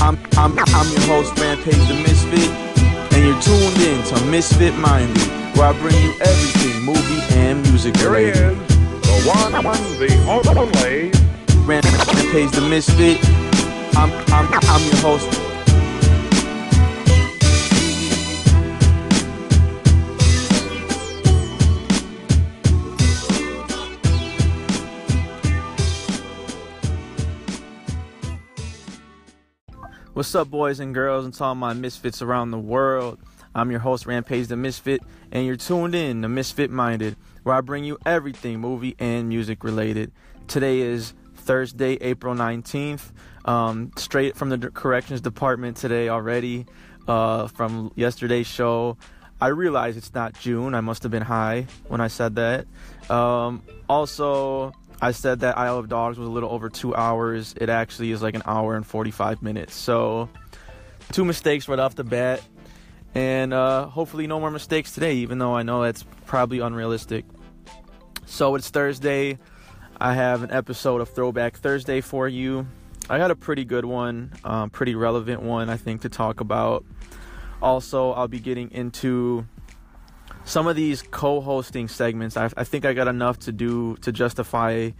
I'm, I'm, I'm your host, Rampage the Misfit, and you're tuned in to Misfit Minded, where I bring you everything movie and music Here he related. is. The one, the only. Ram- Rampage the Misfit. I'm, I'm, I'm your host. What's up, boys and girls, and to all my misfits around the world? I'm your host, Rampage the Misfit, and you're tuned in to Misfit Minded, where I bring you everything movie and music related. Today is Thursday, April 19th. Um, straight from the corrections department today already uh, from yesterday's show. I realize it's not June. I must have been high when I said that. Um, also, I said that Isle of Dogs was a little over two hours. It actually is like an hour and 45 minutes. So, two mistakes right off the bat. And uh, hopefully, no more mistakes today, even though I know that's probably unrealistic. So, it's Thursday. I have an episode of Throwback Thursday for you. I got a pretty good one, um, pretty relevant one, I think, to talk about. Also, I'll be getting into some of these co-hosting segments. I, I think I got enough to do to justify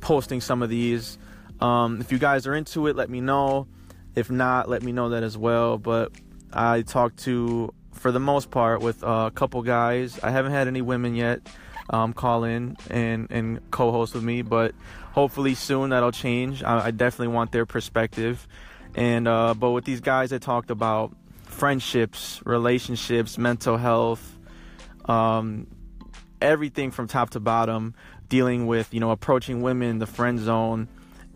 posting some of these. Um, if you guys are into it, let me know. If not, let me know that as well. But I talked to, for the most part, with a couple guys. I haven't had any women yet um, call in and and co-host with me, but hopefully soon that'll change. I, I definitely want their perspective. And uh, but with these guys, I talked about friendships, relationships, mental health, um, everything from top to bottom, dealing with you know approaching women, the friend zone,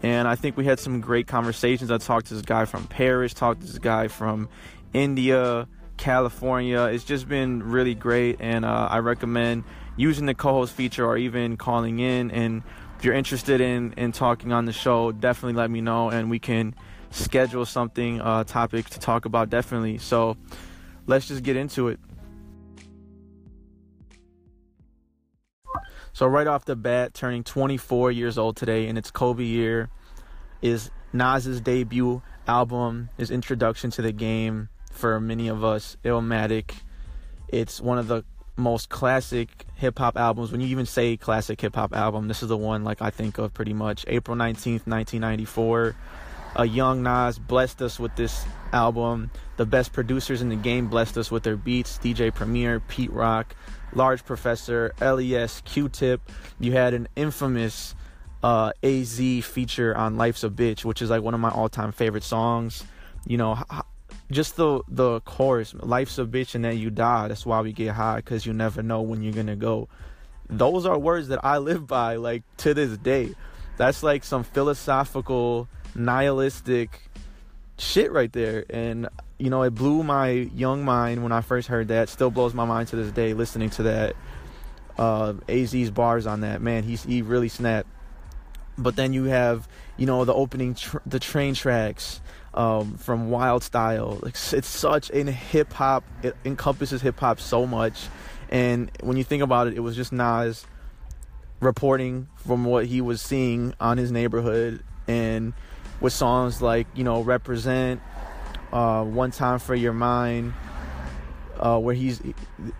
and I think we had some great conversations. I talked to this guy from Paris, talked to this guy from India, California. It's just been really great, and uh, I recommend using the co-host feature or even calling in. And if you're interested in in talking on the show, definitely let me know, and we can schedule something, uh, topic to talk about. Definitely. So let's just get into it. So right off the bat, turning 24 years old today, and it's Kobe year, is Nas's debut album, his introduction to the game for many of us, Illmatic. It's one of the most classic hip hop albums. When you even say classic hip hop album, this is the one like I think of pretty much. April 19th, 1994. A young Nas blessed us with this album. The best producers in the game blessed us with their beats. DJ Premier, Pete Rock, Large Professor, LES, Q-Tip. You had an infamous uh, AZ feature on "Life's a Bitch," which is like one of my all-time favorite songs. You know, just the the chorus, "Life's a bitch and then you die." That's why we get high because you never know when you're gonna go. Those are words that I live by, like to this day. That's like some philosophical, nihilistic shit right there, and you know, it blew my young mind when I first heard that. Still blows my mind to this day listening to that. Uh, AZ's bars on that man, he's he really snapped. But then you have, you know, the opening, tr- the train tracks um, from Wild Style. It's, it's such in hip hop. It encompasses hip hop so much, and when you think about it, it was just Nas reporting from what he was seeing on his neighborhood, and with songs like you know Represent, uh, One Time for Your Mind, uh, where he's,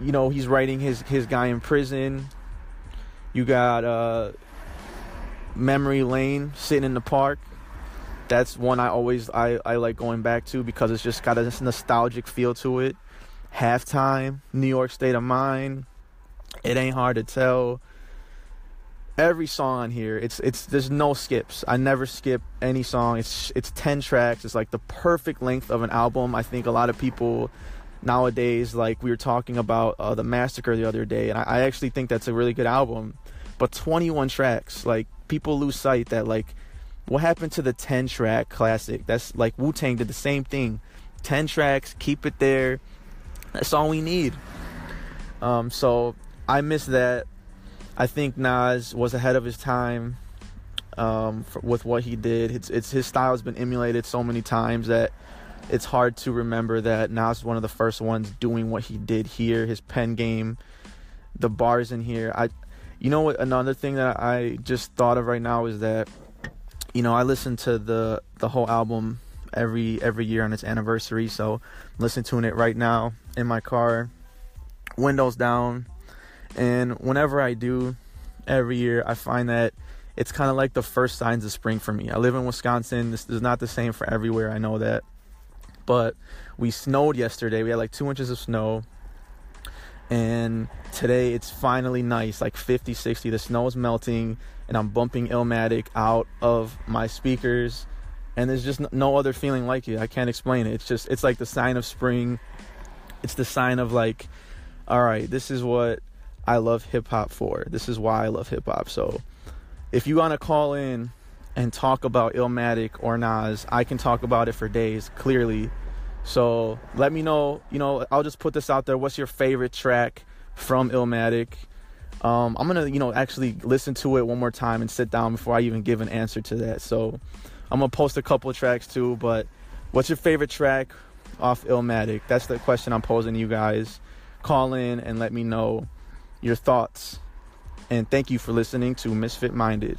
you know, he's writing his his guy in prison. You got uh, Memory Lane sitting in the park. That's one I always I, I like going back to because it's just got a nostalgic feel to it. Halftime, New York State of Mind. It ain't hard to tell. Every song on here, it's it's there's no skips. I never skip any song. It's it's ten tracks. It's like the perfect length of an album. I think a lot of people nowadays, like we were talking about uh, the Massacre the other day, and I, I actually think that's a really good album. But 21 tracks, like people lose sight that like what happened to the 10 track classic? That's like Wu Tang did the same thing. 10 tracks, keep it there. That's all we need. Um, so I miss that. I think Nas was ahead of his time um, for, with what he did. It's, it's his style has been emulated so many times that it's hard to remember that Nas was one of the first ones doing what he did here. His pen game, the bars in here. I You know what? Another thing that I just thought of right now is that, you know, I listen to the the whole album every every year on its anniversary. So, I'm listening to it right now in my car, windows down, and whenever I do, every year, I find that it's kind of like the first signs of spring for me. I live in Wisconsin. This is not the same for everywhere. I know that, but we snowed yesterday. We had like two inches of snow and today it's finally nice like 50 60 the snow is melting and i'm bumping illmatic out of my speakers and there's just no other feeling like it i can't explain it it's just it's like the sign of spring it's the sign of like all right this is what i love hip-hop for this is why i love hip-hop so if you want to call in and talk about illmatic or nas i can talk about it for days clearly so let me know. You know, I'll just put this out there. What's your favorite track from Illmatic? Um, I'm gonna, you know, actually listen to it one more time and sit down before I even give an answer to that. So I'm gonna post a couple tracks too. But what's your favorite track off Illmatic? That's the question I'm posing to you guys. Call in and let me know your thoughts. And thank you for listening to Misfit Minded.